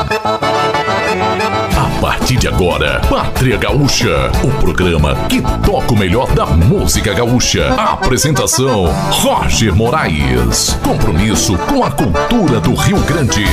A partir de agora, Pátria Gaúcha, o programa que toca o melhor da música gaúcha. Apresentação: Roger Moraes. Compromisso com a cultura do Rio Grande.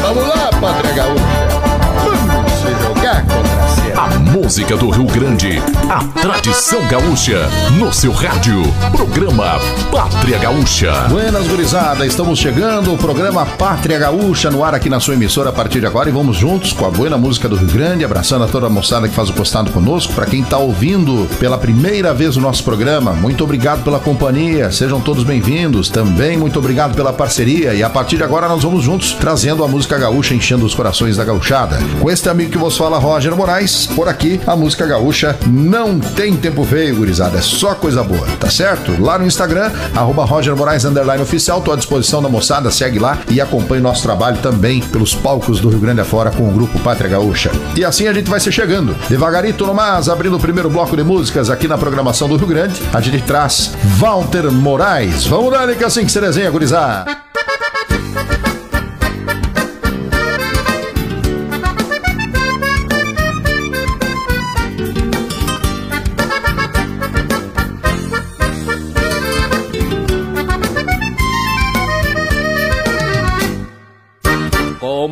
Vamos lá, Pátria Gaúcha. Vamos jogar contra a a música do Rio Grande, a tradição gaúcha, no seu rádio. Programa Pátria Gaúcha. Buenas, gurizada, estamos chegando. O programa Pátria Gaúcha no ar aqui na sua emissora a partir de agora e vamos juntos com a boa música do Rio Grande, abraçando a toda a moçada que faz o postado conosco. Para quem está ouvindo pela primeira vez o nosso programa, muito obrigado pela companhia, sejam todos bem-vindos. Também muito obrigado pela parceria e a partir de agora nós vamos juntos trazendo a música gaúcha, enchendo os corações da gauchada. Com este amigo que vos fala, Roger Moraes, por aqui, a música gaúcha não tem tempo feio, gurizada. É só coisa boa, tá certo? Lá no Instagram, arroba Roger Moraes Underline Oficial, tô à disposição da moçada, segue lá e acompanhe nosso trabalho também pelos palcos do Rio Grande afora com o grupo Pátria Gaúcha. E assim a gente vai se chegando. Devagarito nomás, abrindo o primeiro bloco de músicas aqui na programação do Rio Grande, a gente traz Walter Moraes. Vamos lá, que assim que se desenha, gurizada.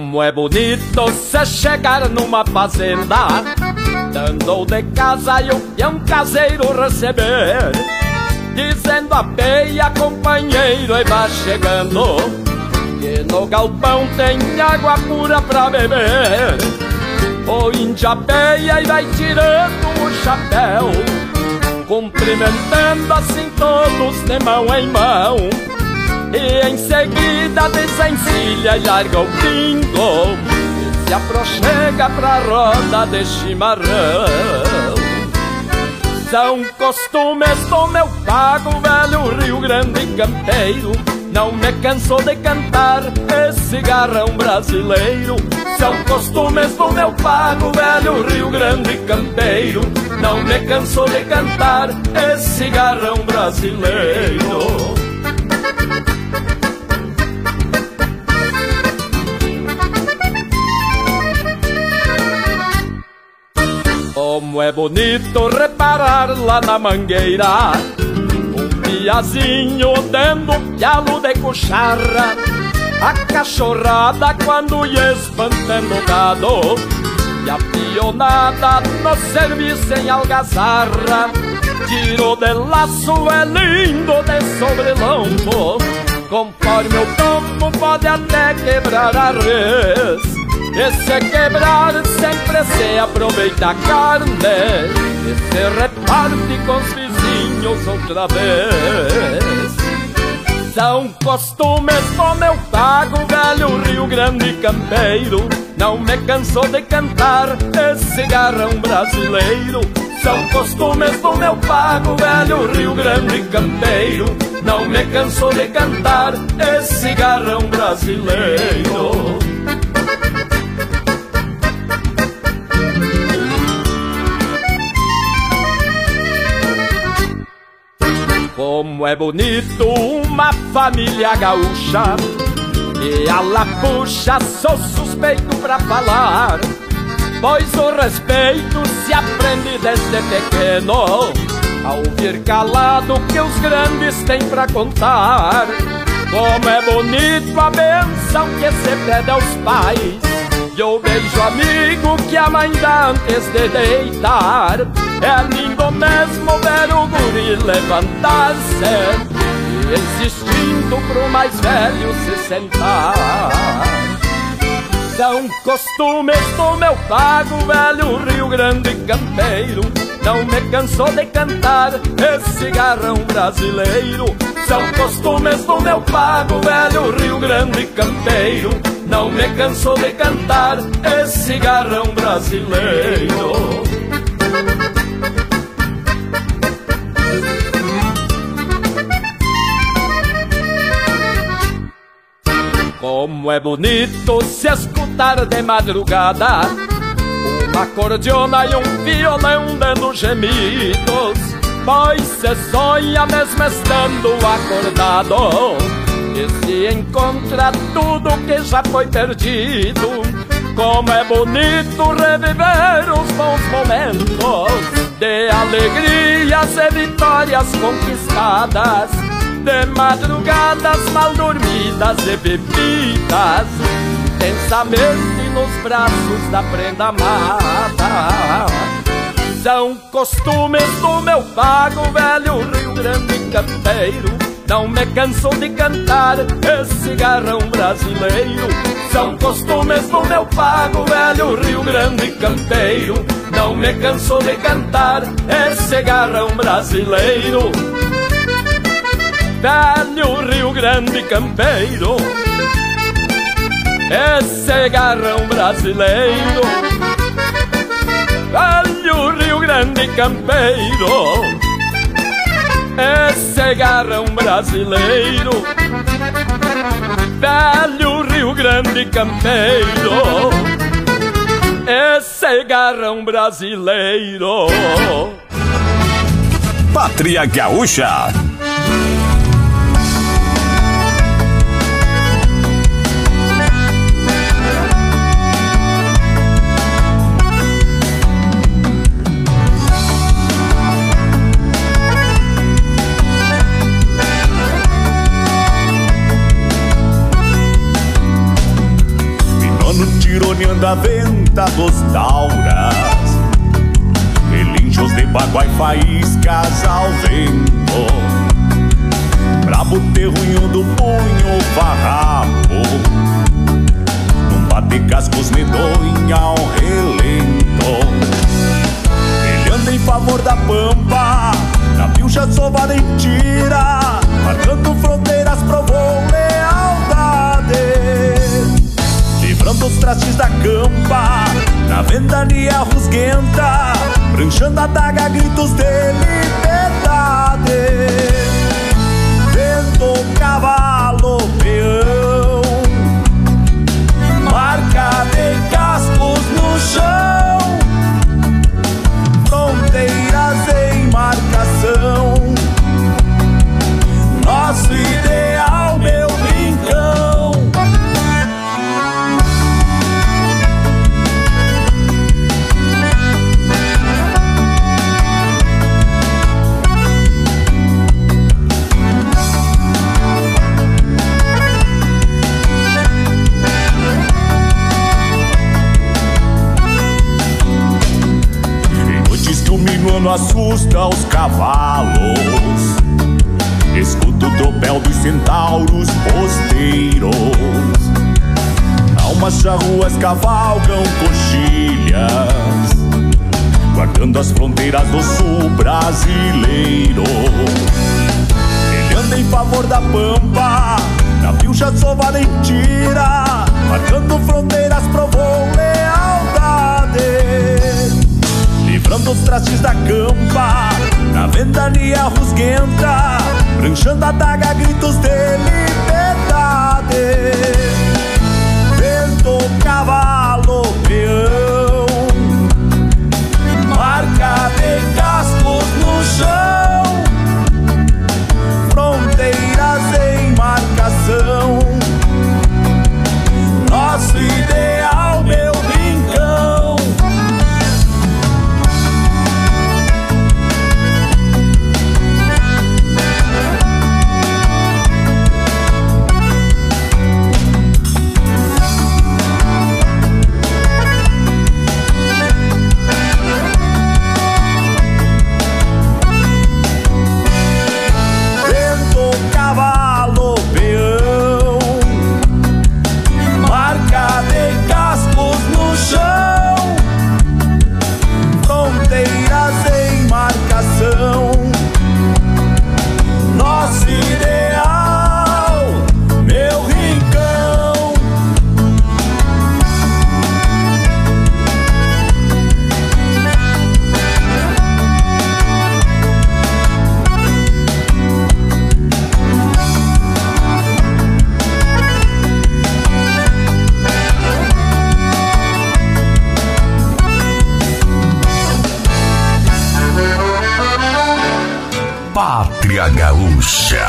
Como é bonito se chegar numa fazenda Dando de casa e peão caseiro receber Dizendo a peia, companheiro, e vai chegando Que no galpão tem água pura pra beber. O índio apeia e vai tirando o chapéu Cumprimentando assim todos de mão em mão e em seguida desencilha e larga o pingo E se aproxega pra roda de chimarrão. São costumes do meu pago velho Rio Grande campeiro. Não me canso de cantar esse garrão brasileiro. São costumes do meu pago velho Rio Grande campeiro. Não me canso de cantar esse garrão brasileiro Como é bonito reparar lá na mangueira. Um piazinho dando pialo de cucharra A cachorrada quando ia espantando o gado. E a pionada no serviço em algazarra Tiro de laço é lindo de sobrelombo Conforme o tombo pode até quebrar a res esse é quebrar sempre se aproveita a carne. E se reparte com os vizinhos outra vez. São costumes como eu pago, velho Rio Grande campeiro. Não me canso de cantar esse garrão brasileiro. São costumes do meu pago, velho Rio Grande campeiro. Não me canso de cantar esse garrão brasileiro Como é bonito uma família gaúcha E a lapuxa sou suspeito pra falar Pois o respeito se aprende desde pequeno A ouvir calado que os grandes têm pra contar. Como é bonito a benção que se pede aos pais E o beijo amigo que a mãe dá antes de deitar. É lindo mesmo ver o guri levantar-se. E insistindo pro mais velho se sentar. São costumes do meu pago velho Rio Grande campeiro. Não me cansou de cantar esse garrão brasileiro. São costumes do meu pago velho Rio Grande campeiro Não me cansou de cantar esse garrão brasileiro. Como é bonito se escutar de madrugada Uma cordiona e um violão dando gemidos. Pois se sonha mesmo estando acordado E se encontra tudo que já foi perdido Como é bonito reviver os bons momentos de alegrias e vitórias conquistadas, de madrugadas mal dormidas e bebidas, intensamente nos braços da prenda amada. São costumes do meu pago velho Rio Grande campeiro não me canso de cantar esse garrão brasileiro. São costumes do meu pago, velho Rio Grande campeiro. Não me canso de cantar esse garrão brasileiro. Velho Rio Grande campeiro. Esse garrão brasileiro. Velho Rio Grande campeiro esse garrão brasileiro, velho Rio Grande campeiro, esse garrão brasileiro. Pátria Gaúcha tironeando a venta dos tauras. Relinchos de baguá e faíscas ao vento. Brabo terrunho do punho farrapo. Num bate cascos medonha ao relento. Ele anda em favor da pampa Na pilcha sovada em tira Marcando fronteiras provou livrando os trastes da campa, na ventania rusguenta, pranchando a daga, gritos de liberdade. Vento, cavalo, Show.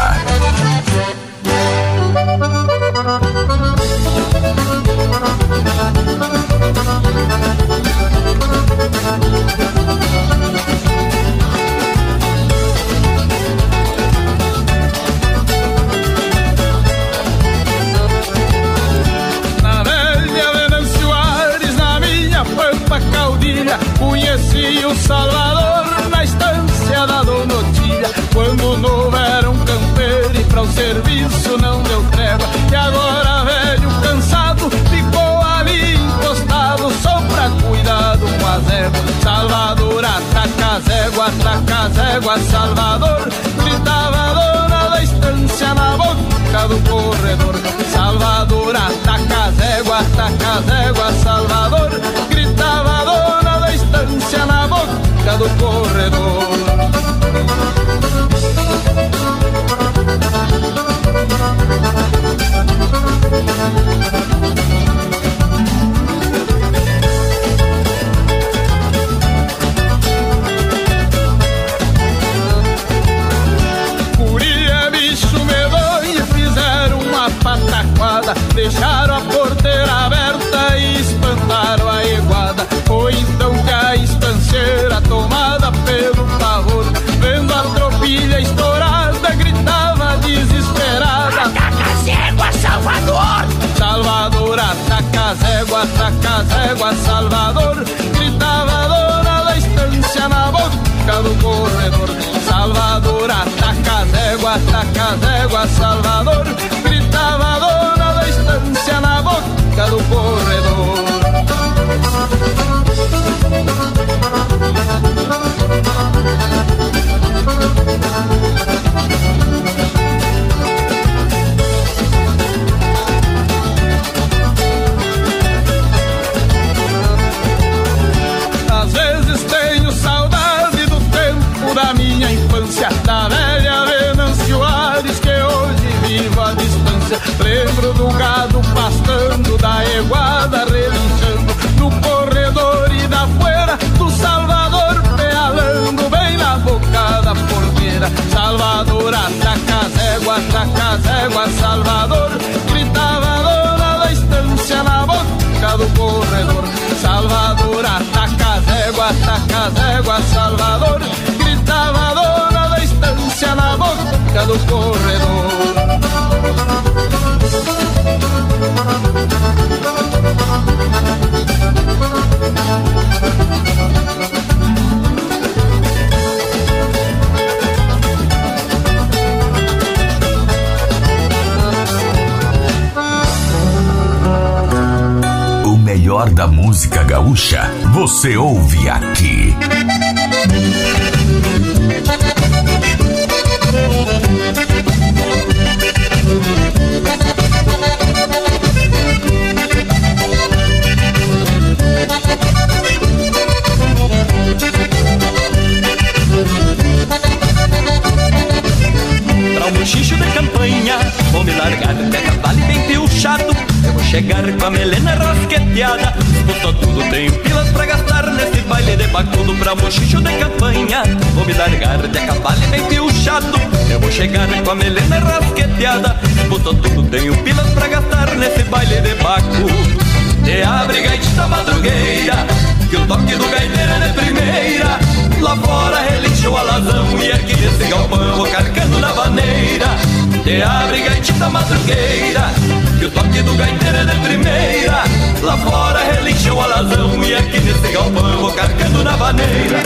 As éguas, Lembro do gado pastando, da eguada relinchando, do corredor e da poeira, do Salvador pealando bem na boca da porteira. Salvador, ataca as éguas, ataca as éguas, Salvador, gritava a dona da estância na boca do corredor. Salvador, ataca as éguas, ataca as éguas, Salvador, gritava a dona da estância na boca do corredor. O melhor da música gaúcha você ouve aqui. Pra um bochicho de campanha. Vou me largar de cavalo e bem piochado. Eu vou chegar com a melena rasqueteada Disposto a tudo, tenho pilas pra gastar Nesse baile de bacudo pra bochicho de campanha. Vou me largar de cavalo e bem piochado. Eu vou chegar com a melena rasqueteada Disposto a tudo, tenho pilas pra gastar Nesse baile de bacudo. E abre gaitita madrugueira Que o toque do gaiteiro é de primeira Lá fora relincha o alazão E aqui nesse galpão carcando na vaneira Te abre gaitita madrugueira Que o toque do gaiteiro é de primeira. Lá fora relincha o alazão E aqui nesse galpão carcando na vaneira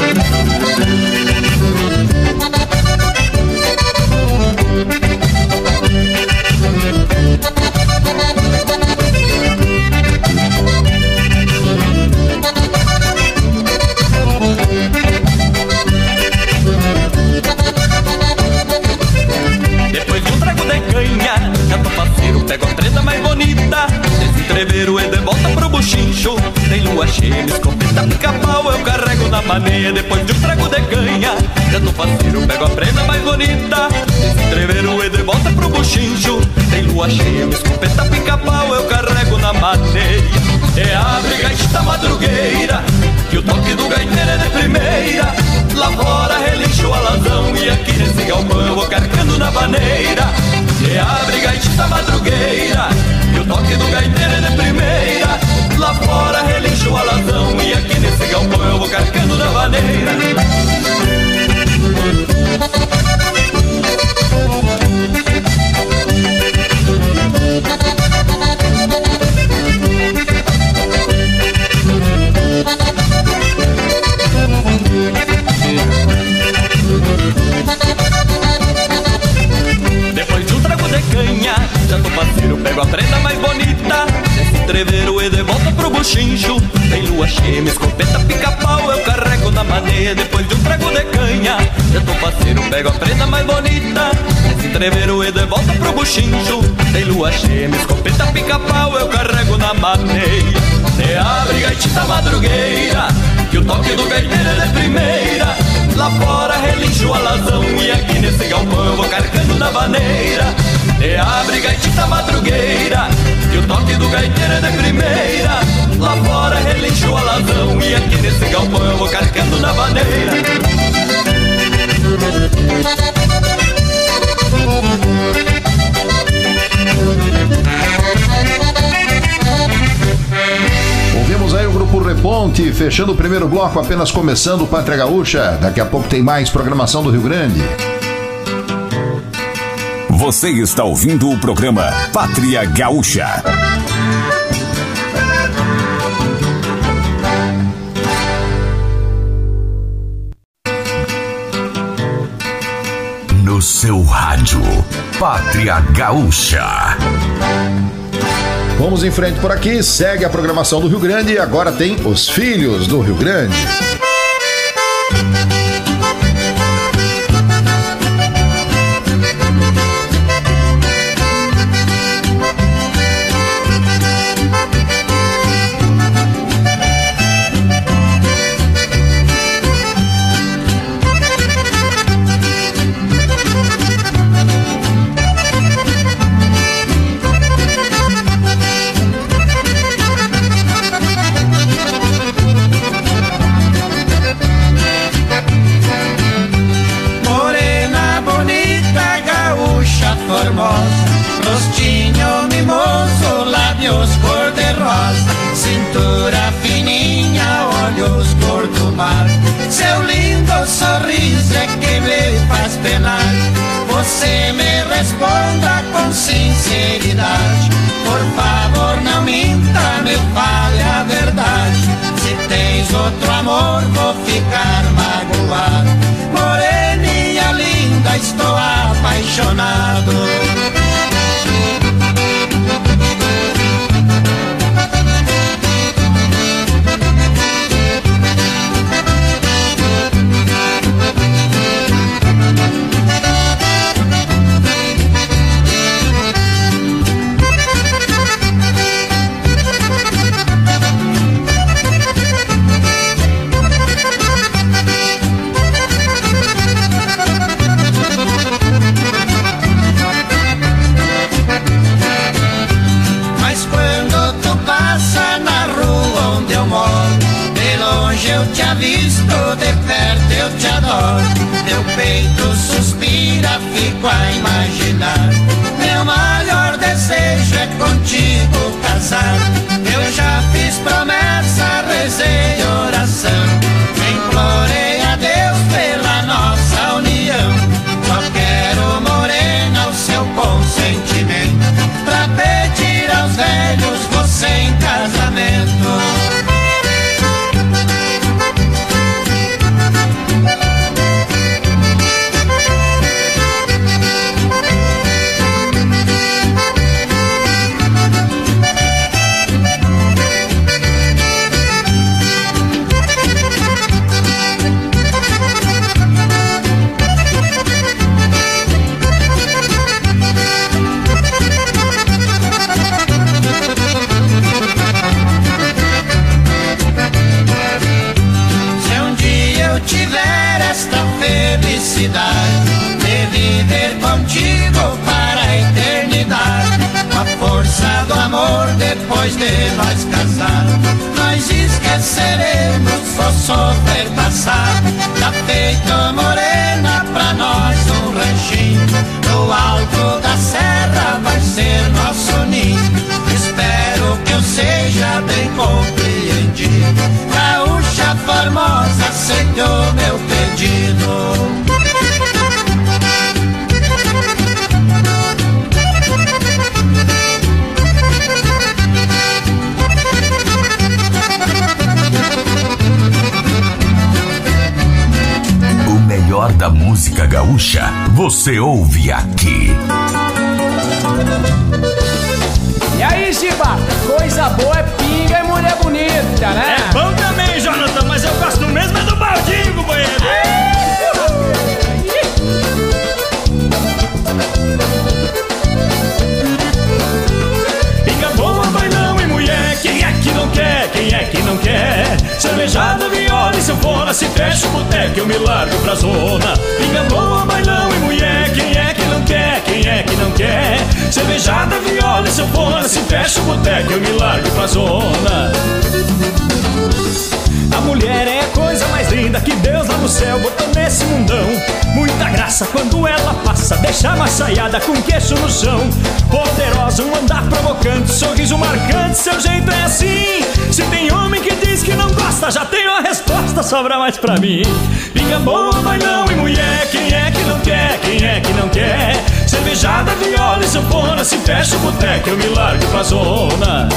a mais bonita. Desse entreveiro e de volta pro buchincho. Tem lua cheia, escopeta, pica-pau, eu carrego na maneia. Depois de um trago de canha, já tô faceiro, pego a prenda mais bonita. Desse entreveiro e de volta pro buchincho. Tem lua cheia, escopeta, pica-pau, eu carrego na maneia. É abre gaita madrugueira, que o toque do gaiteiro é de primeira. Lá fora relincha o alazão e aqui nesse galpão eu vou carcando na vaneira. E abre gaitita madrugueira, e o toque do gaiteiro é de primeira. Lá fora relincha o alazão e aqui nesse galpão eu vou carcando na vaneira. Parceiro, pego a prenda mais bonita. Desse entreveiro e de volta pro buchincho. Tem lua cheia, minha escopeta pica-pau, eu carrego na maneia. Depois de um trago de canha, Eu tô parceiro, pego a prenda mais bonita Esse entreveiro e de volta pro buchincho Tem lua cheia, me escopeta, pica-pau Eu carrego na maneia Se abre gaitita madrugueira Que o toque do gaiteiro é de primeira Lá fora relincho a alazão E aqui nesse galpão eu vou carcando na vaneira Se abre gaitita madrugueira Que o toque do gaiteiro é de primeira Lá fora relincho a alazão E aqui nesse galpão eu vou carcando na vaneira Ouvimos aí o grupo Reponte, fechando o primeiro bloco, apenas começando o Pátria Gaúcha. Daqui a pouco tem mais programação do Rio Grande. Você está ouvindo o programa Pátria Gaúcha. No seu rádio, Pátria Gaúcha. Vamos em frente por aqui, segue a programação do Rio Grande e agora tem Os Filhos do Rio Grande. Apaixonado. Teu peito suspira, fico a imaginar. Tá feito morena pra nós um ranchinho no alto da serra vai ser nosso ninho. Espero que eu seja bem compreendido. Gaúcha formosa, aceitou meu pedido. Música gaúcha, você ouve aqui. E aí, Giba? Coisa boa é pinga e mulher bonita, né? É bom também, Jonathan, mas eu gosto mesmo é do baldinho, companheiro. Que não quer? Cervejada, viola e sanfona Se fecha o boteco eu me largo pra zona. Pinga bailão e mulher Quem é que não quer, quem é que não quer? Cervejada, viola e sanfona Se fecha o boteco eu me largo pra zona a mulher é a coisa mais linda que Deus lá no céu botou nesse mundão. Muita graça quando ela passa, deixa a maçaiada com queixo no chão. Poderosa, um andar provocante, sorriso marcante, seu jeito é assim. Se tem homem que diz que não gosta, já tenho a resposta, sobra mais pra mim. Pinga boa, bailão e mulher, quem é que não quer, quem é que não quer? Cervejada, viola e sanfona, se fecha o boteco, eu me largo pra zona.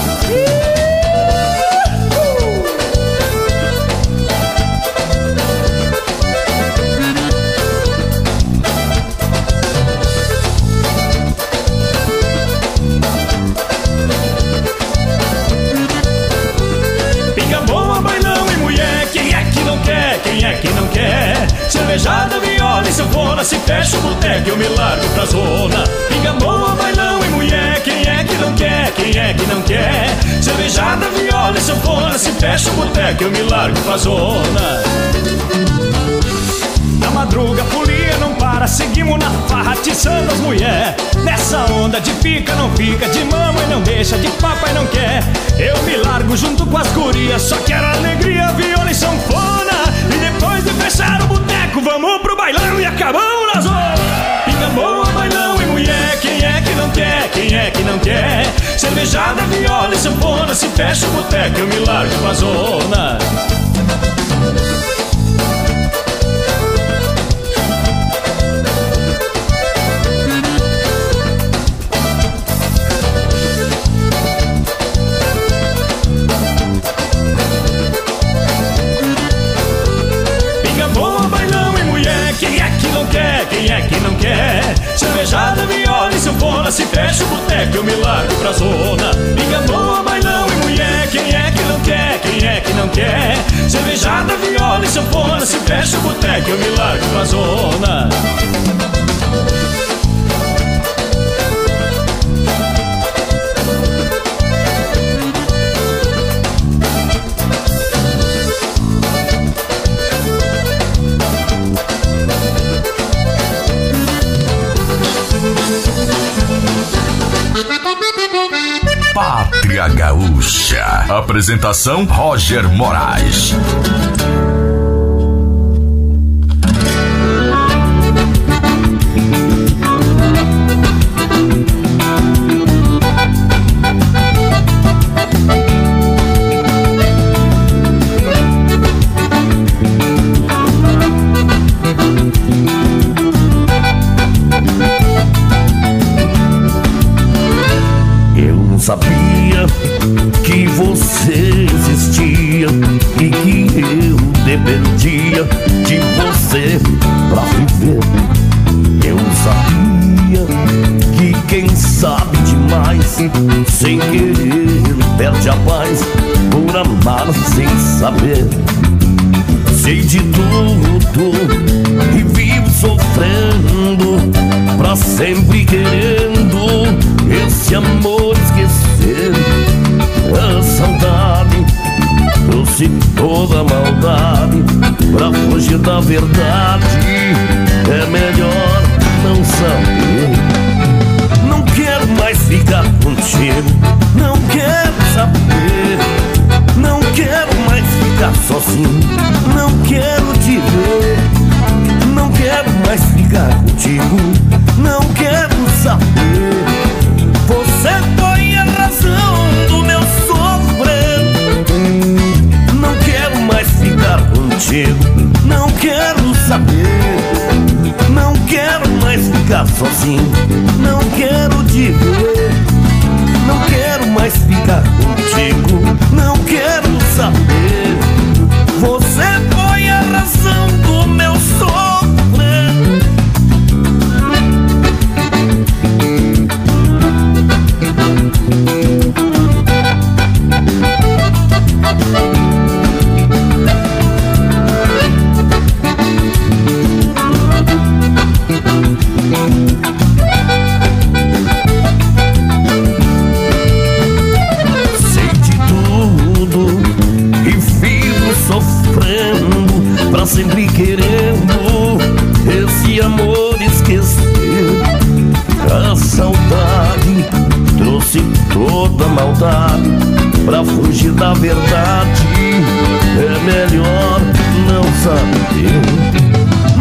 Cervejada, viola e sanfona Se fecha o boteco eu me largo pra zona. Pinga boa, bailão e mulher Quem é que não quer, quem é que não quer? Cervejada, viola e sanfona Se fecha o boteco eu me largo pra zona. Na madruga, folia não para Seguimos na farra, atiçando as mulher. Nessa onda de pica não fica De mamãe não deixa, de papai não quer. Eu me largo junto com as gurias Só quero alegria, viola e sanfona. E depois de fechar o boteco vamos pro bailão e acabamos na zona. Pinga boa, bailão e mulher, quem é que não quer, quem é que não quer? Cervejada, viola e sanfona, se fecha o boteco eu me largo pra zona. Cervejada, viola e sanfona Se fecha o boteco eu me largo pra zona. Liga boa, bailão e mulher. Quem é que não quer, quem é que não quer? Cervejada, viola e sanfona Se fecha o boteco eu me largo pra zona Pátria Gaúcha. Apresentação Roger Moraes. Sabia que você existia e que eu dependia de você pra viver. Eu sabia que quem sabe demais, sem querer, perde a paz por amar sem saber. Sei de tudo e vivo sofrendo, pra sempre querendo esse amor esquecer. A saudade trouxe toda a maldade pra fugir da verdade. É melhor não saber. Não quero mais ficar contigo não quero saber. Não quero mais ficar sozinho não quero te ver ficar contigo não quero saber você foi a razão do meu sofrer. Não quero mais ficar contigo. Não quero saber. Não quero mais ficar sozinho. Não quero te ver. Não quero mais ficar contigo. Não quero saber. Você foi a razão do meu sofrer. Sempre querendo esse amor esquecer. A saudade trouxe toda a maldade pra fugir da verdade. É melhor não saber.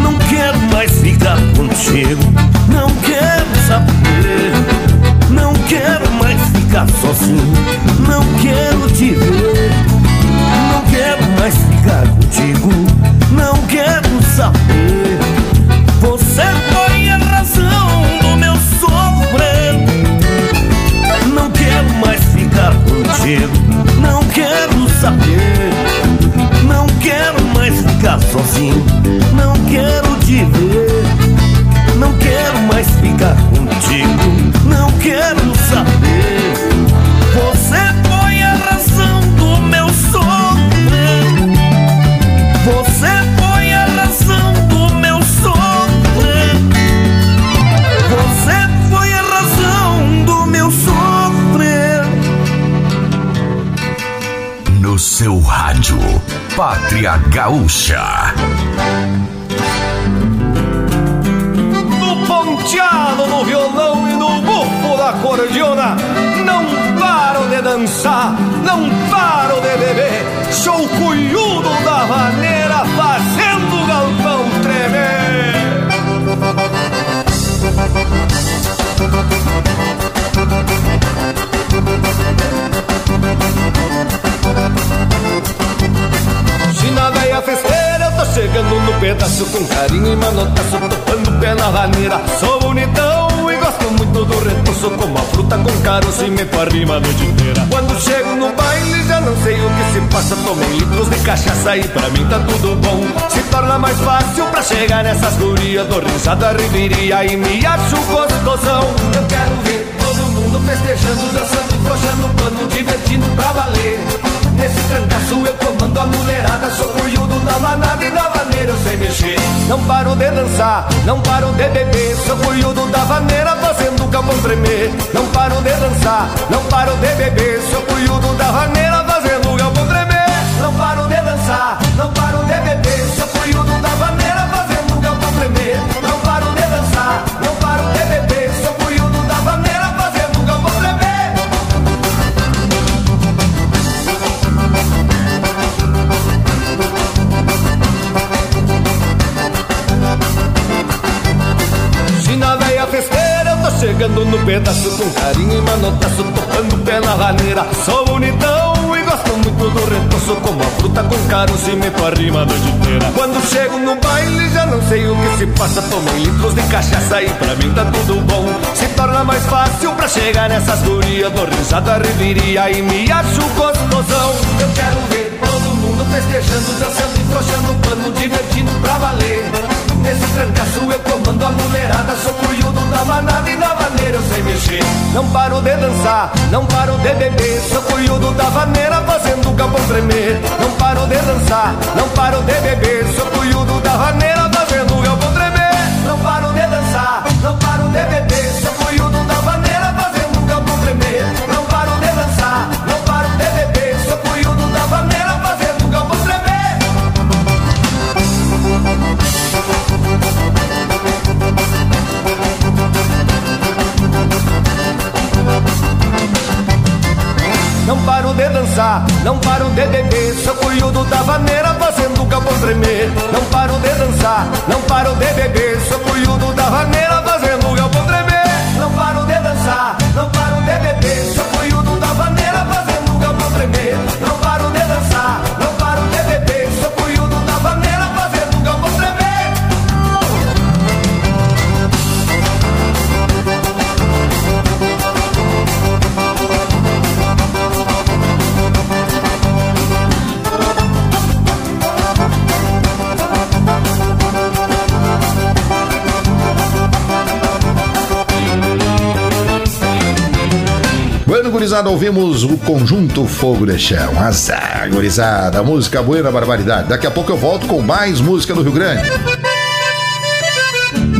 Não quero mais ficar contigo, não quero saber. Não quero mais ficar sozinho, não quero te ver. Não quero mais ficar contigo, saber. Você foi a razão do meu sofrer. Não quero mais ficar contigo, não quero saber. Não quero mais ficar sozinho, não quero te ver. Não quero mais ficar contigo, Pátria Gaúcha. No ponteado no violão e no bufo da cordiona Não paro de dançar, não paro de beber Sou cunhudo da maneira fazendo o galpão tremer China velha festeira, eu tô chegando no pedaço com carinho e manotaço, tocando o pé na vaneira. Sou bonitão e gosto muito do retoço, como a fruta com caroço e meto a rima a noite inteira. Quando chego no baile, já não sei o que se passa. Tomei litros de cachaça e pra mim tá tudo bom. Se torna mais fácil pra chegar nessas gurias, dou risada, riveria e me acho gostosão. Eu quero ver todo mundo festejando, dançando, flochando pano, divertindo pra valer. Nesse trancaço eu comando a mulherada Sou cunhudo da manada e da vaneira eu sei mexer. Não paro de dançar, não paro de beber Sou cunhudo da vaneira fazendo o capão tremer. Não paro de dançar, não paro de beber Sou cunhudo da vaneira fazendo o galpão tremer. Não paro de dançar, não paro chegando no pedaço com carinho e manotaço, tocando pé na vaneira. Sou bonitão e gosto muito do retoço, como a fruta com caroço e meto a rima a noite inteira. Quando chego no baile, já não sei o que se passa. Tomei litros de cachaça e pra mim tá tudo bom. Se torna mais fácil pra chegar nessas gurias, dou risada, riveria e me acho gostosão. Eu quero ver festejando, dançando e frouxando o pano, divertindo pra valer. Nesse trancaço eu comando a mulherada Sou cunhudo da manada e na vaneira eu sei mexer. Não paro de dançar, não paro de beber Sou cunhudo da vaneira fazendo o capão tremer. Não paro de dançar, não paro de beber Sou cunhudo da vaneira fazendo o galpão tremer. Não paro de dançar, não paro de beber dançar, não paro de beber gurizada, ouvimos o conjunto Fogo de Chão. Azar, gurizada. Música buena, barbaridade. Daqui a pouco eu volto com mais música do Rio Grande.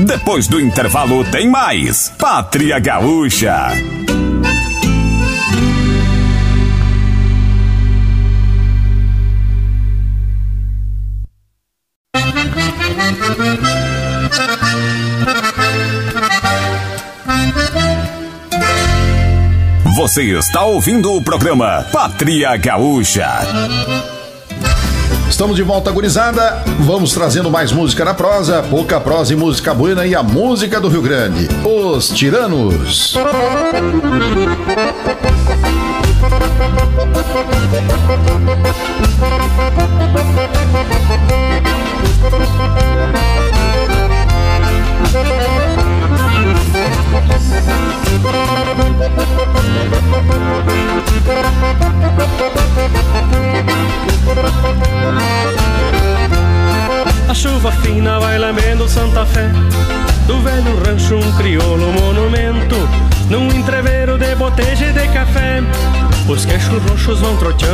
Depois do intervalo tem mais. Pátria Gaúcha. Você está ouvindo o programa Pátria Gaúcha. Estamos de volta, gurizada. Vamos trazendo mais música na prosa, pouca prosa e música buena e a música do Rio Grande. Os Tiranos.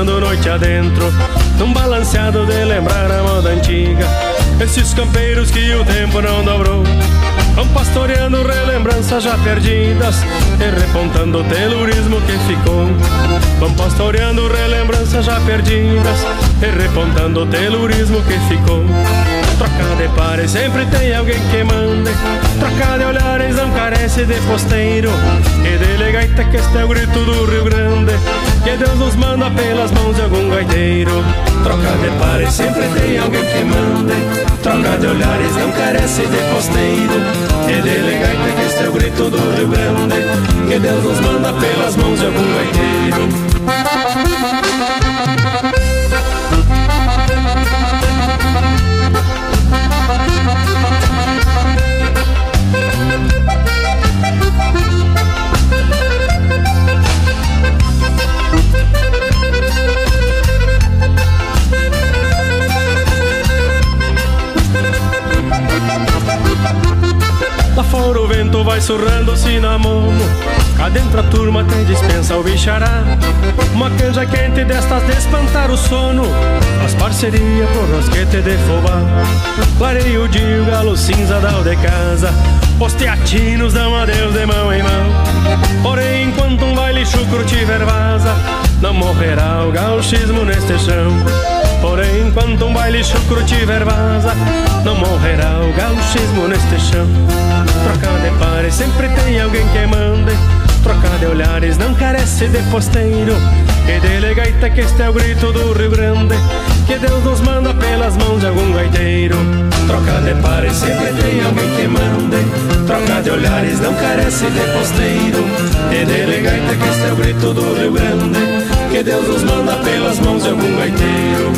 Troteando noite adentro Num balanceado de lembrar a moda antiga. Esses campeiros que o tempo não dobrou Vão pastoreando relembranças já perdidas E repontando o telurismo que ficou. Vão pastoreando relembranças já perdidas E repontando o telurismo que ficou. Troca de pares, sempre tem alguém que mande. Troca de olhares, não carece de posteiro. E de gaita que este é o grito do Rio Grande Que Deus nos manda pelas mãos de algum gaiteiro. Troca de pares, sempre tem alguém que mande. Troca de olhares, não carece de posteiro. E de gaita que este é o grito do Rio Grande. Que Deus nos manda pelas mãos de algum gaiteiro o vai surrando cinamomo Cá dentro a turma tem dispensa o bichará. Uma canja quente destas de espantar o sono. Faz parceria pro rosquete de fubá. Clareio de o galo cinza da de casa. Os teatinos dão adeus de mão em mão. Porém enquanto um baile chucro tiver vaza Não morrerá o gauchismo neste chão Porém, enquanto um baile chucro tiver vaza, não morrerá o gauchismo neste chão. Troca de pares, sempre tem alguém que mande. Troca de olhares, não carece de posteiro. E de gaita que este é o grito do Rio Grande. Que Deus nos manda pelas mãos de algum gaiteiro. Troca de pares, sempre tem alguém que mande. Troca de olhares, não carece de posteiro. E de gaita que este é o grito do Rio Grande. Que Deus nos manda pelas mãos de algum gaiteiro.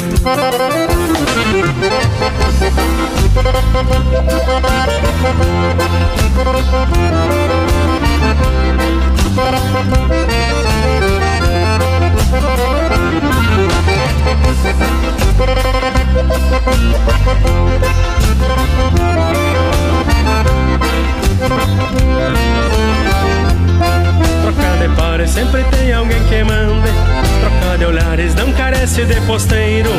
Trocar de pares, sempre tem alguém que mande. Trocar de olhares, não carece de posteiro.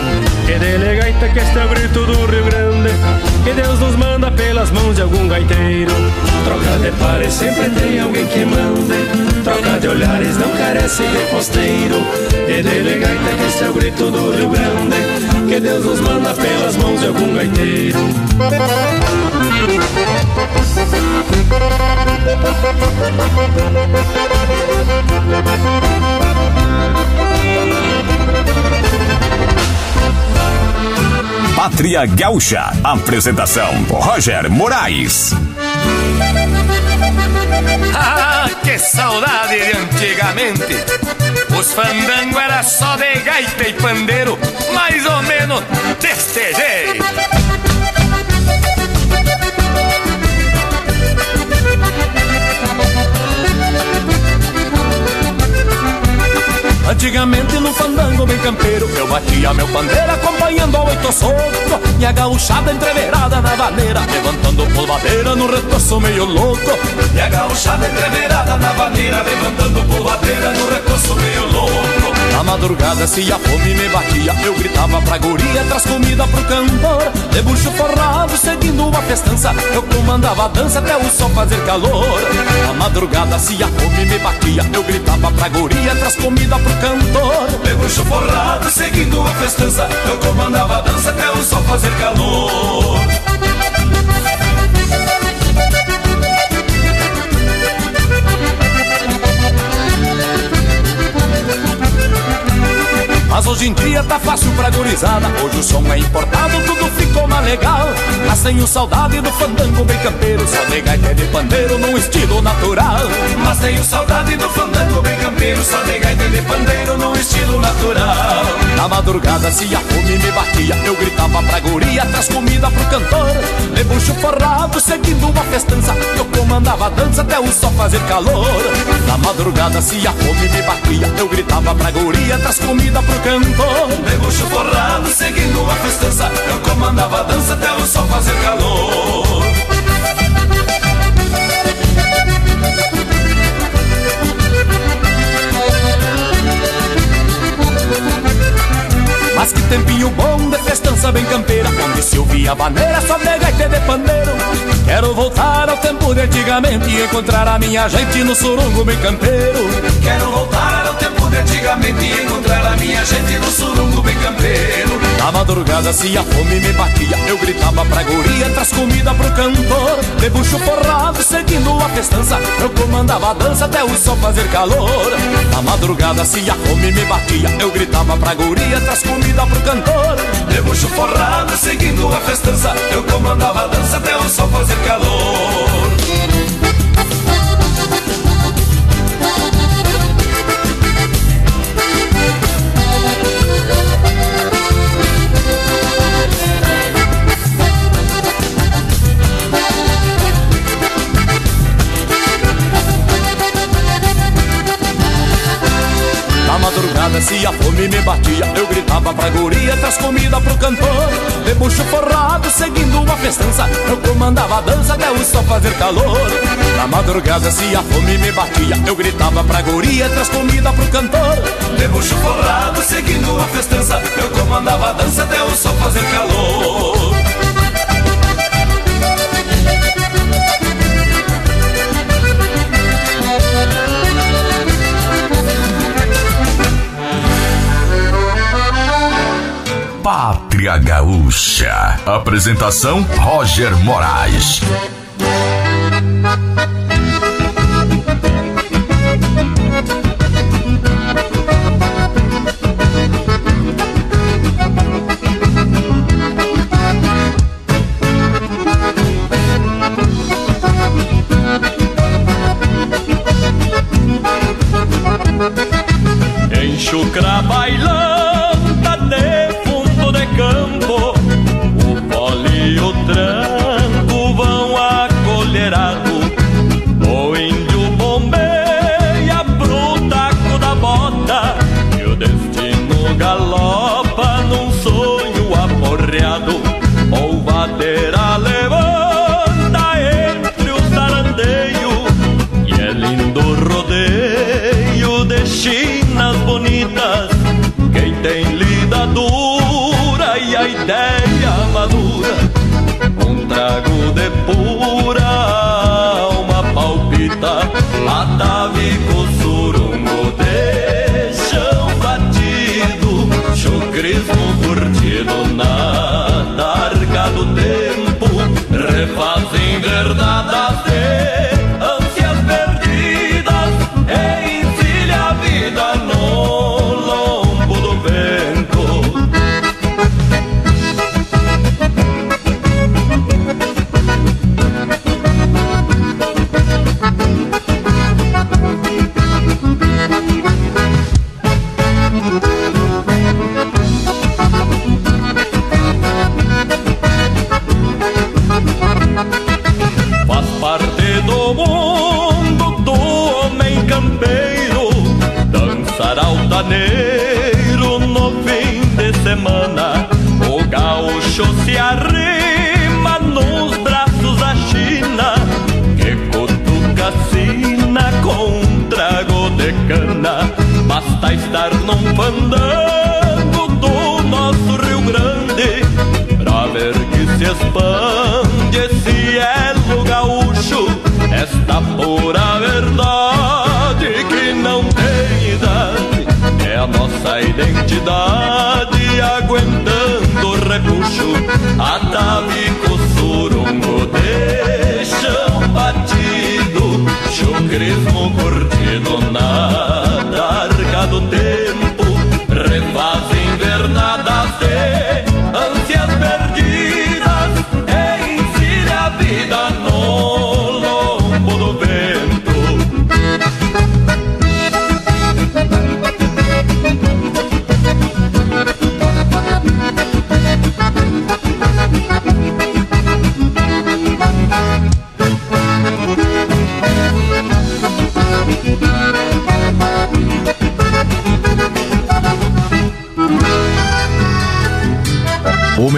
Que de gaita que este é o grito do Rio Grande. Que Deus nos manda pelas mãos de algum gaiteiro. Trocar de pares, sempre tem alguém que mande. Trocar de olhares, não carece de posteiro. Que de gaita que este é o grito do Rio Grande. Que Deus nos manda pelas mãos de algum gaiteiro Pátria Gaúcha. Apresentação: Roger Moraes. Ah, que saudade de antigamente! Os fandango era só de gaita e pandeiro, campeiro. Eu batia meu pandeiro acompanhando ao oito soco Minha gauchada entreverada na vaneira Levantando polvadeira no retorço meio louco. Minha gauchada entreverada na vaneira Levantando polvadeira no retorço meio louco. Na madrugada se a fome me batia Eu gritava pra guria, traz comida pro cantor. De bucho forrado, seguindo uma festança Eu comandava a dança até o sol fazer calor. Na madrugada se a fome me batia Eu gritava pra guria, traz comida pro cantor. Bucho forrado, seguindo a festança Eu comandava dança até o sol fazer calor Mas hoje em dia tá fácil pra gurizada. Hoje o som é importado, tudo ficou mais legal. Mas tenho saudade do fandango bem campeiro. Só de gaita de pandeiro num estilo natural. Mas tenho saudade do fandango bem campeiro. Só de gaita de pandeiro num estilo natural Na madrugada se a fome me batia Eu gritava pra guria, traz comida pro cantor. De bucho forrado, seguindo uma festança Eu comandava a dança até o sol fazer calor. Na madrugada se a fome me batia Eu gritava pra guria, traz comida pro cantor. De bucho forrado, seguindo uma festança Eu comandava a dança até o sol fazer calor Mas que tempinho bom de festança bem campeira Onde se ouvia vaneira só de gaita de pandeiro. Quero voltar ao tempo de antigamente E encontrar a minha gente no surungo bem campeiro. Quero voltar de antigamente encontrar a minha gente no surungo bem campeiro. Na madrugada se a fome me batia Eu gritava pra guria, traz comida pro cantor. De bucho forrado, seguindo a festança Eu comandava a dança até o sol fazer calor. Na madrugada se a fome me batia Eu gritava pra guria, traz comida pro cantor. De bucho forrado, seguindo a festança Eu comandava a dança até o sol fazer calor se a fome me batia Eu gritava pra guria, traz comida pro cantor. De bucho forrado, seguindo uma festança Eu comandava a dança até o sol fazer calor. Na madrugada se a fome me batia Eu gritava pra guria, traz comida pro cantor. De bucho forrado, seguindo a festança Eu comandava a dança até o sol fazer calor Pátria Gaúcha. Apresentação Roger Moraes. Enxucra bailanta expande esse elo gaúcho Esta pura verdade que não tem idade É a nossa identidade aguentando o repuxo Atavico surungo de chão batido Chucrismo curtido na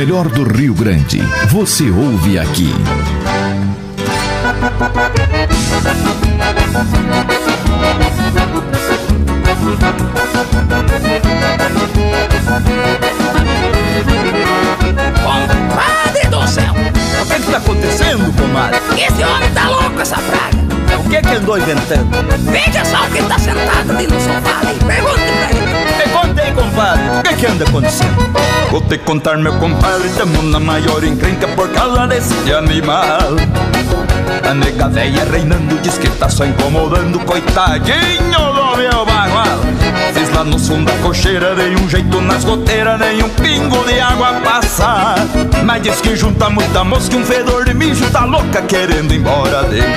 melhor do Rio Grande. Você ouve aqui. Compadre do céu! O que que tá acontecendo, comadre? Esse homem tá louco, essa praga! O que que andou inventando? Veja só o que tá sentado ali no sofá ali. Pergunte pra ele. Me conta aí, compadre. Que anda acontecendo? Vou te contar, meu compadre, tamo na maior encrenca por causa desse animal. A nega velha reinando diz que tá só incomodando, coitadinho do meu bagual. Fiz lá no fundo da cocheira, dei um jeito nas goteiras, nem um pingo de água passar. Mas diz que junta muita mosca e um fedor de mijo, tá louca querendo ir embora de casa. E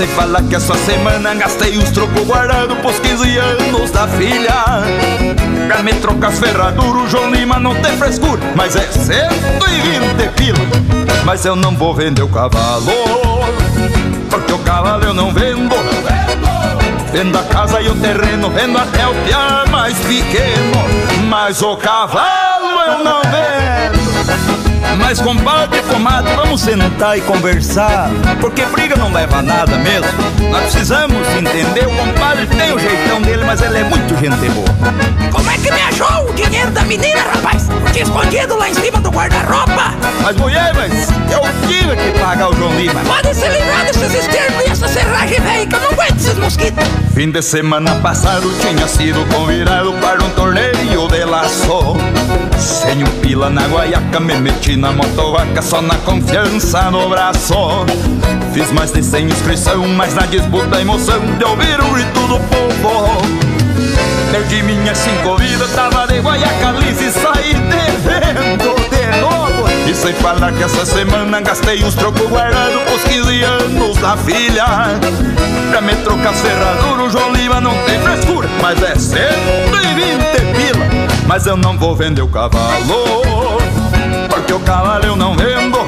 sem falar que essa semana gastei os trocos guardados pros 15 anos da filha. Pra me trocar as ferraduras, o João Lima não tem frescura, mas é 120 pila. Mas eu não vou vender o cavalo, porque o cavalo eu não vendo. Vendo a casa e o terreno, vendo até o piar mais pequeno. Mas o cavalo eu não vendo. Mas compadre, comadre, vamos sentar e conversar. Porque briga não leva a nada mesmo. Nós precisamos entender, o compadre tem o jeitão dele Mas ele é muito gente boa. Como é que me achou o dinheiro da menina, rapaz? Tinha escondido lá em cima do guarda-roupa. Mas mulher, mas eu tive que pagar o João Lima. Pode se livrar desses estermos e essa serragem velha Que eu não aguento esses mosquitos. Fim de semana passado tinha sido convidado para um torneio de laço Sem um pila na guaiaca me meti na motovaca só na confiança no braço. Fiz mais de 100 inscrição, mas na disputa a emoção de ouvir o grito do povo. Perdi minhas cinco vidas, tava de guaiaca lisa e saí devendo de novo. E sem falar que essa semana gastei os trocos guardados pros 15 anos da filha. Pra me trocar ferradura, o João Lima não tem frescura Mas é 120 pila, mas eu não vou vender o cavalo porque o cavalo eu não vendo.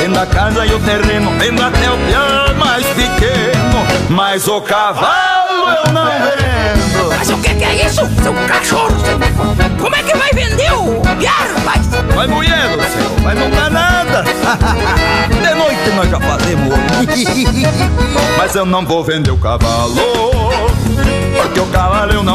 Vendo a casa e o terreno, vendo até o piar mais pequeno. Mas o cavalo eu não vendo. Mas o que, que é isso, seu cachorro? Como é que vai vender o piar, rapaz? Vai mulher do céu, mas não dá nada. De noite nós já fazemos Mas eu não vou vender o cavalo Porque o cavalo eu não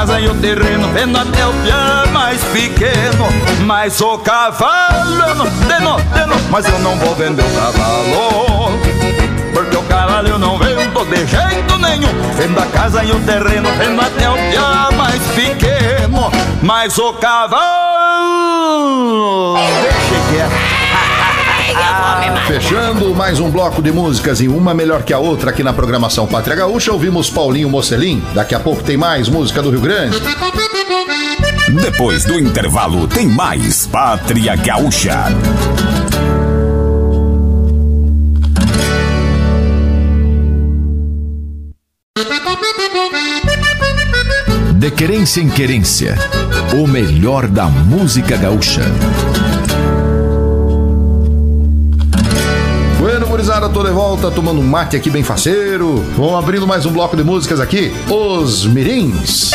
casa e o terreno, vendo até o piar mais pequeno Mas o cavalo, eu não, mas eu não vou vender o cavalo Porque o cavalo eu não vendo de jeito nenhum Vendo a casa e o terreno, vendo até o piar mais pequeno Mas o cavalo, deixa que é Fechando mais um bloco de músicas e uma melhor que a outra aqui na programação Pátria Gaúcha, ouvimos Paulinho Mocelin. Daqui a pouco tem mais música do Rio Grande. Depois do intervalo, tem mais Pátria Gaúcha. De querência em querência, o melhor da música gaúcha. Gurizada, tô de volta tomando mate aqui bem faceiro. Vamos abrindo mais um bloco de músicas aqui. Os Mirins.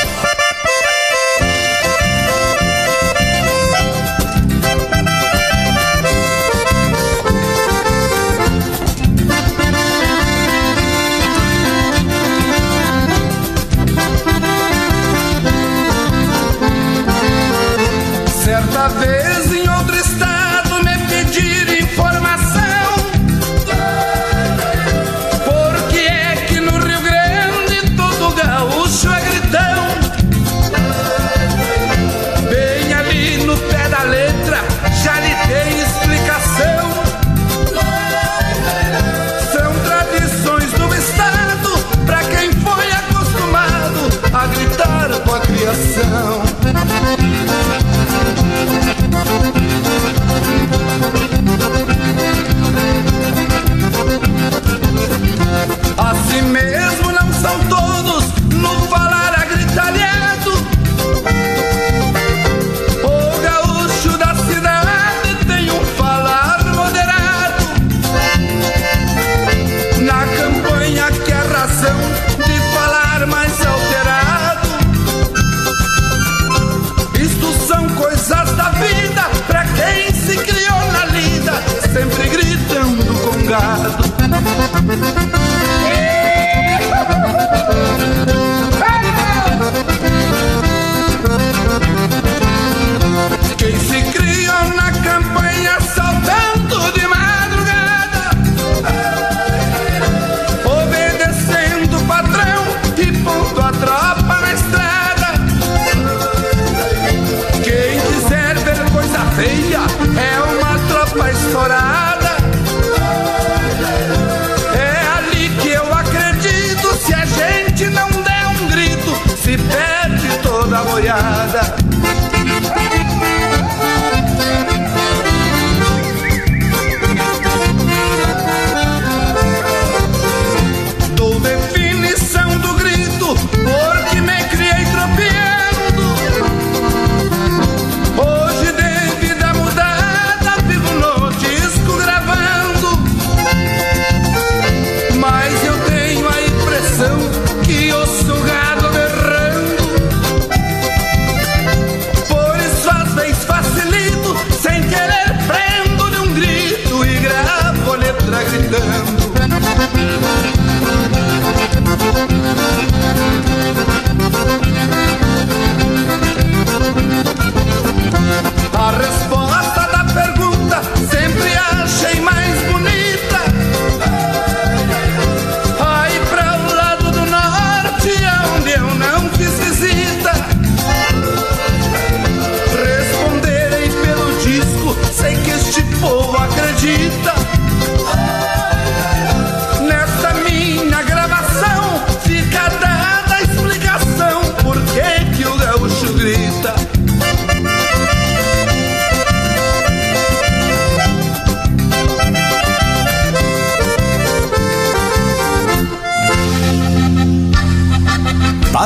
everything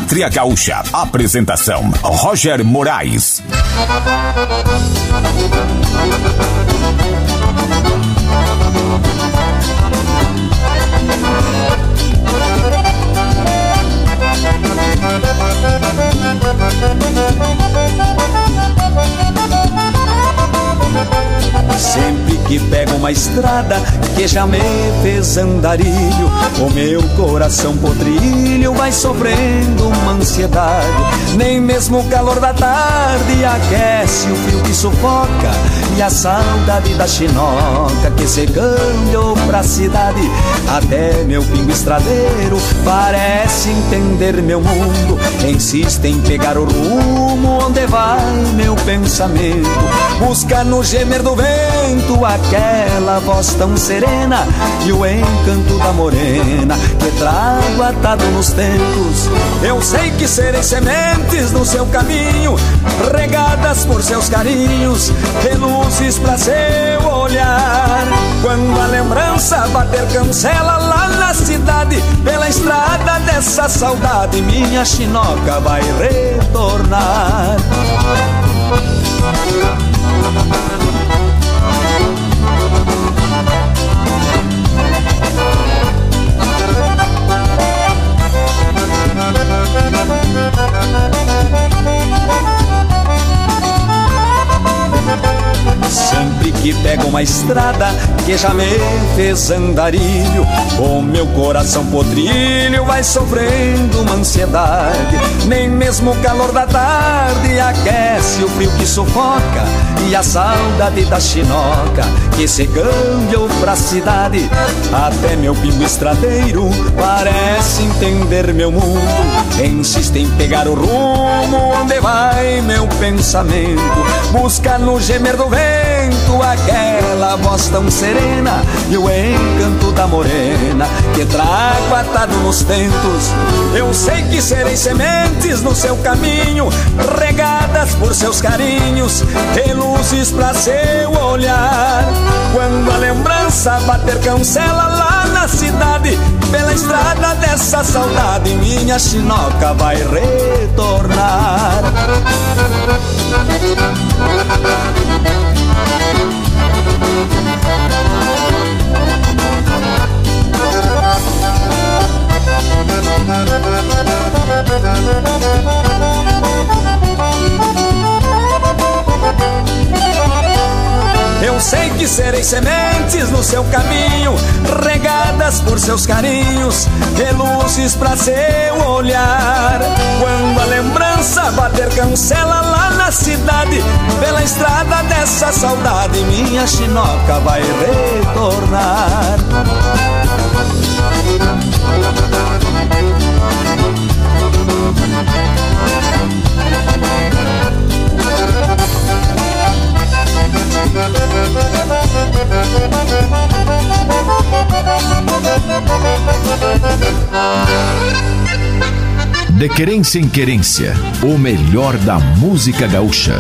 Pátria Gaúcha. Apresentação: Roger Moraes. Sempre que pego uma estrada que já me fez andarilho, o meu coração potrilho vai sofrendo uma ansiedade. Nem mesmo o calor da tarde aquece o frio que sufoca a saudade da chinoca que se cambiou pra cidade. Até meu pingo estradeiro parece entender meu mundo, insiste em pegar o rumo onde vai meu pensamento. Busca no gemer do vento aquela voz tão serena e o encanto da morena que trago atado nos tempos. Eu sei que serei sementes no seu caminho, regadas por seus carinhos, reluzes pra seu olhar. Quando a lembrança bater cancela lá na cidade, pela estrada dessa saudade, minha chinoca vai retornar. Música Sempre que pego uma estrada que já me fez andarilho, o meu coração potrilho vai sofrendo uma ansiedade. Nem mesmo o calor da tarde aquece o frio que sufoca e a saudade da chinoca que se cambiou pra cidade. Até meu pingo estradeiro parece entender meu mundo, insiste em pegar o rumo onde vai meu pensamento. Busca no gemer do vento aquela voz tão serena e o encanto da morena que trago atado nos tentos. Eu sei que serei sementes no seu caminho, regadas por seus carinhos, e luzes pra seu olhar. Quando a lembrança bater cancela lá na cidade, pela estrada dessa saudade, minha chinoca vai retornar. Thank Eu sei que serei sementes no seu caminho, regadas por seus carinhos, reluzes pra seu olhar. Quando a lembrança bater cancela lá na cidade, pela estrada dessa saudade, minha chinoca vai retornar. De querência em querência, o melhor da música gaúcha.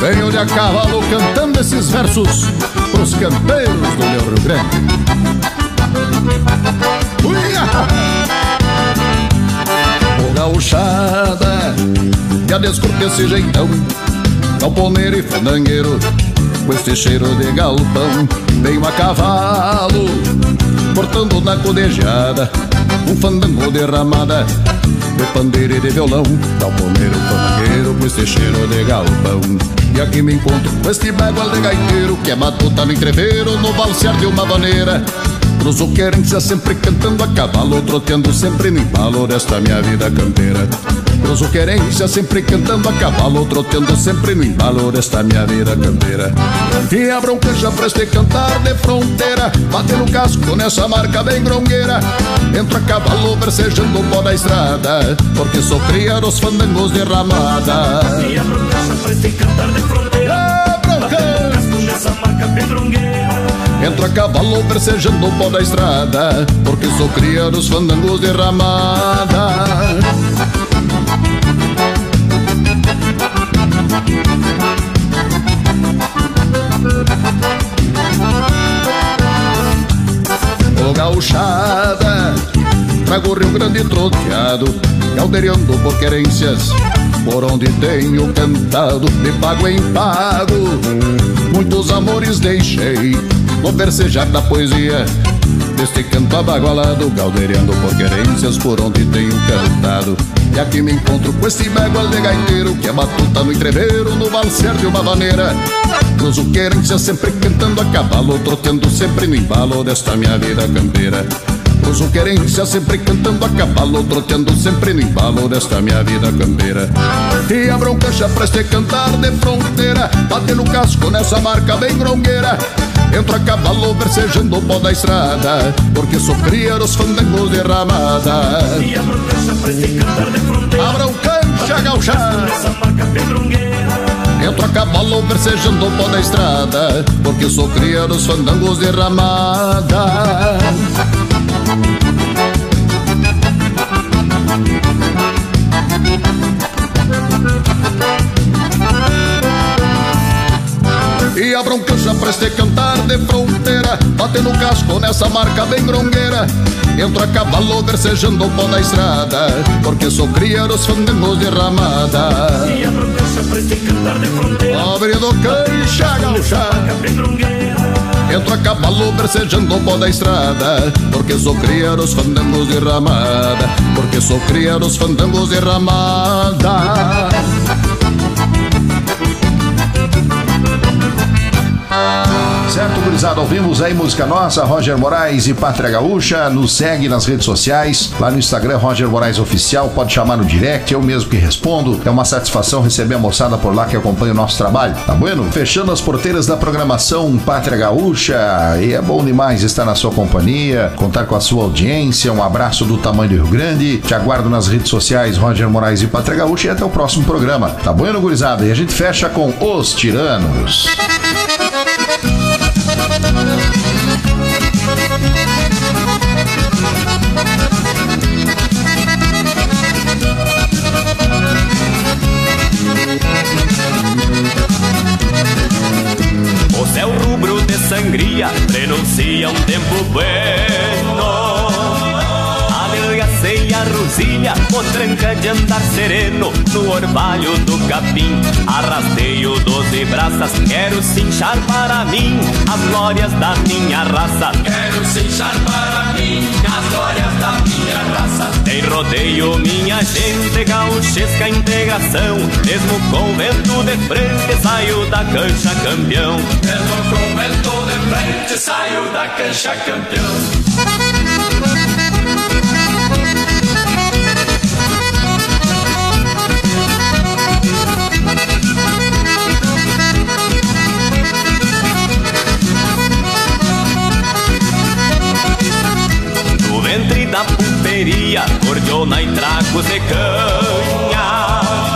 Venho de a cavalo cantando esses versos pros campeiros do meu Rio Grande. Uia! O gauchada, já desculpe esse jeitão, galponeiro e fandangueiro, com este cheiro de galpão. Venho a cavalo, cortando na codejada, um fandango derramada de pandeiro e de violão, galponeiro, fandangueiro, com este cheiro de galpão. E aqui me encontro com este bagual de gaiteiro Que é matuta no entreveiro, no valsear de uma vaneira Cruzo querência sempre cantando a cavalo Troteando sempre no embalo desta minha vida campeira Cruzo querência sempre cantando a cavalo Troteando sempre no embalo desta minha vida campeira E a bronca já prestei cantar de fronteira Bate no casco nessa marca bem grongueira. Entro a cavalo versejando o pó da estrada Porque sou cria dos fandangos de ramada. E a bronca já prestei cantar de fronteira Bate no casco nessa marca bem grongueira Entro a cavalo versejando o pó da estrada Porque sou cria dos fandangos de ramada. Ô gauchada Trago o Rio Grande troteado Caldeirando por querências Por onde tenho cantado Me pago em pago. Muitos amores deixei No versejar da poesia Deste canto abagualado Caldeirando por querências Por onde tenho cantado. E aqui me encontro com esse bagual de gaiteiro Que é batuta no entreveiro No valser de uma vaneira Cruzo querência sempre cantando a cavalo Trotando sempre no embalo Desta minha vida campeira. Cruzo querência sempre cantando a cavalo Troteando sempre no embalo desta minha vida campeira. E a bronca já preste cantar de fronteira Bate no casco nessa marca bem grongueira Entro a cavalo versejando o pó da estrada Porque sou cria dos fandangos de ramada. E a bronca já preste cantar de fronteira A broncancha gauchada Entro a cavalo versejando o pó da estrada Porque sou cria dos fandangos de ramada E a bronca já prestei cantar de fronteira Bate no casco nessa marca bem grongueira. Entro a cavalo versejando o pó da estrada Porque sou cria dos fandangos de ramada. E a bronca já prestei cantar de fronteira Pobre do cancha gauchada Entro a cavalo versejando o pó da estrada Porque sou cria dos fandangos de ramada Porque sou cria dos fandangos de ramada Certo, gurizada, ouvimos aí música nossa, Roger Moraes e Pátria Gaúcha. Nos segue nas redes sociais, lá no Instagram, Roger Moraes Oficial. Pode chamar no direct, eu mesmo que respondo. É uma satisfação receber a moçada por lá que acompanha o nosso trabalho, tá bueno? Fechando as porteiras da programação Pátria Gaúcha. E é bom demais estar na sua companhia, contar com a sua audiência. Um abraço do tamanho do Rio Grande. Te aguardo nas redes sociais, Roger Moraes e Pátria Gaúcha. E até o próximo programa, tá bueno, gurizada? E a gente fecha com Os Tiranos. Prenuncia um tempo bueno. Adelgacei a Brasília, potranca de andar sereno no orvalho do capim. Arrasteio doze braças, quero cinchar para mim as glórias da minha raça. Quero cinchar para mim as glórias da minha raça. Tem rodeio, minha gente, gauchesca integração. Mesmo com vento de frente, saio da cancha campeão. Mesmo com vento frente, saio da cancha campeão. ventre da pulperia, cordiona e tragos de canha.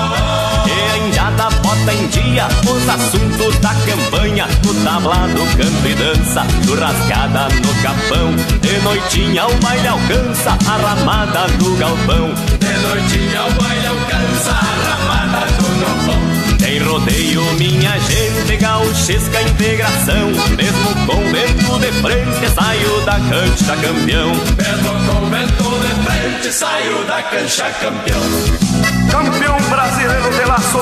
Bota em dia, os assuntos da campanha, no tablado, canto e dança, churrascada no capão. De noitinha o baile alcança a ramada do galpão. De noitinha o baile alcança a ramada do galpão. Tem rodeio, minha gente, gauchesca integração. Mesmo com vento de frente, saio da cancha campeão. Mesmo com vento de frente, saio da cancha campeão. Campeão brasileiro de laço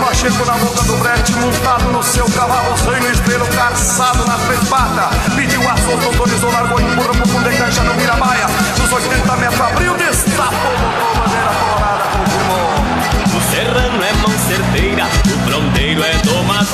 Pacheco na boca do brete, montado no seu cavalo, sangue estrelo, calçado nas três patas. Pediu a solta, autorizou, largou, empurra pro fundo de cancha no Mirabaia. Nos 80 metros, abriu, destapou, botou bandeira colorada, confirmou. O serrano é mão certeira, o fronteiro é domador.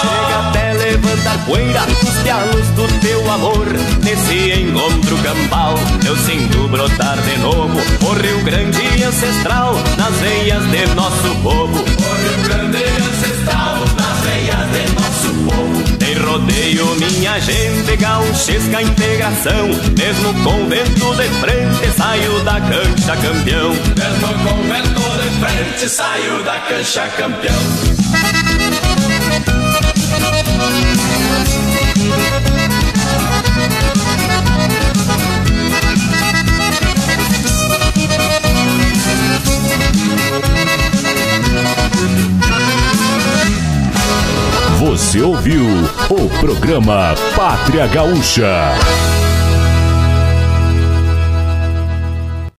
Chega até levantar poeira nos pialos do teu amor. Nesse encontro campal, eu sinto brotar de novo o Rio Grande ancestral nas veias de nosso povo. O Rio Grande ancestral nas veias de nosso povo. Tem rodeio, minha gente, gauchesca integração. Mesmo com vento de frente, saio da cancha campeão. Mesmo com vento de frente, saio da cancha campeão. Você ouviu o programa Pátria Gaúcha.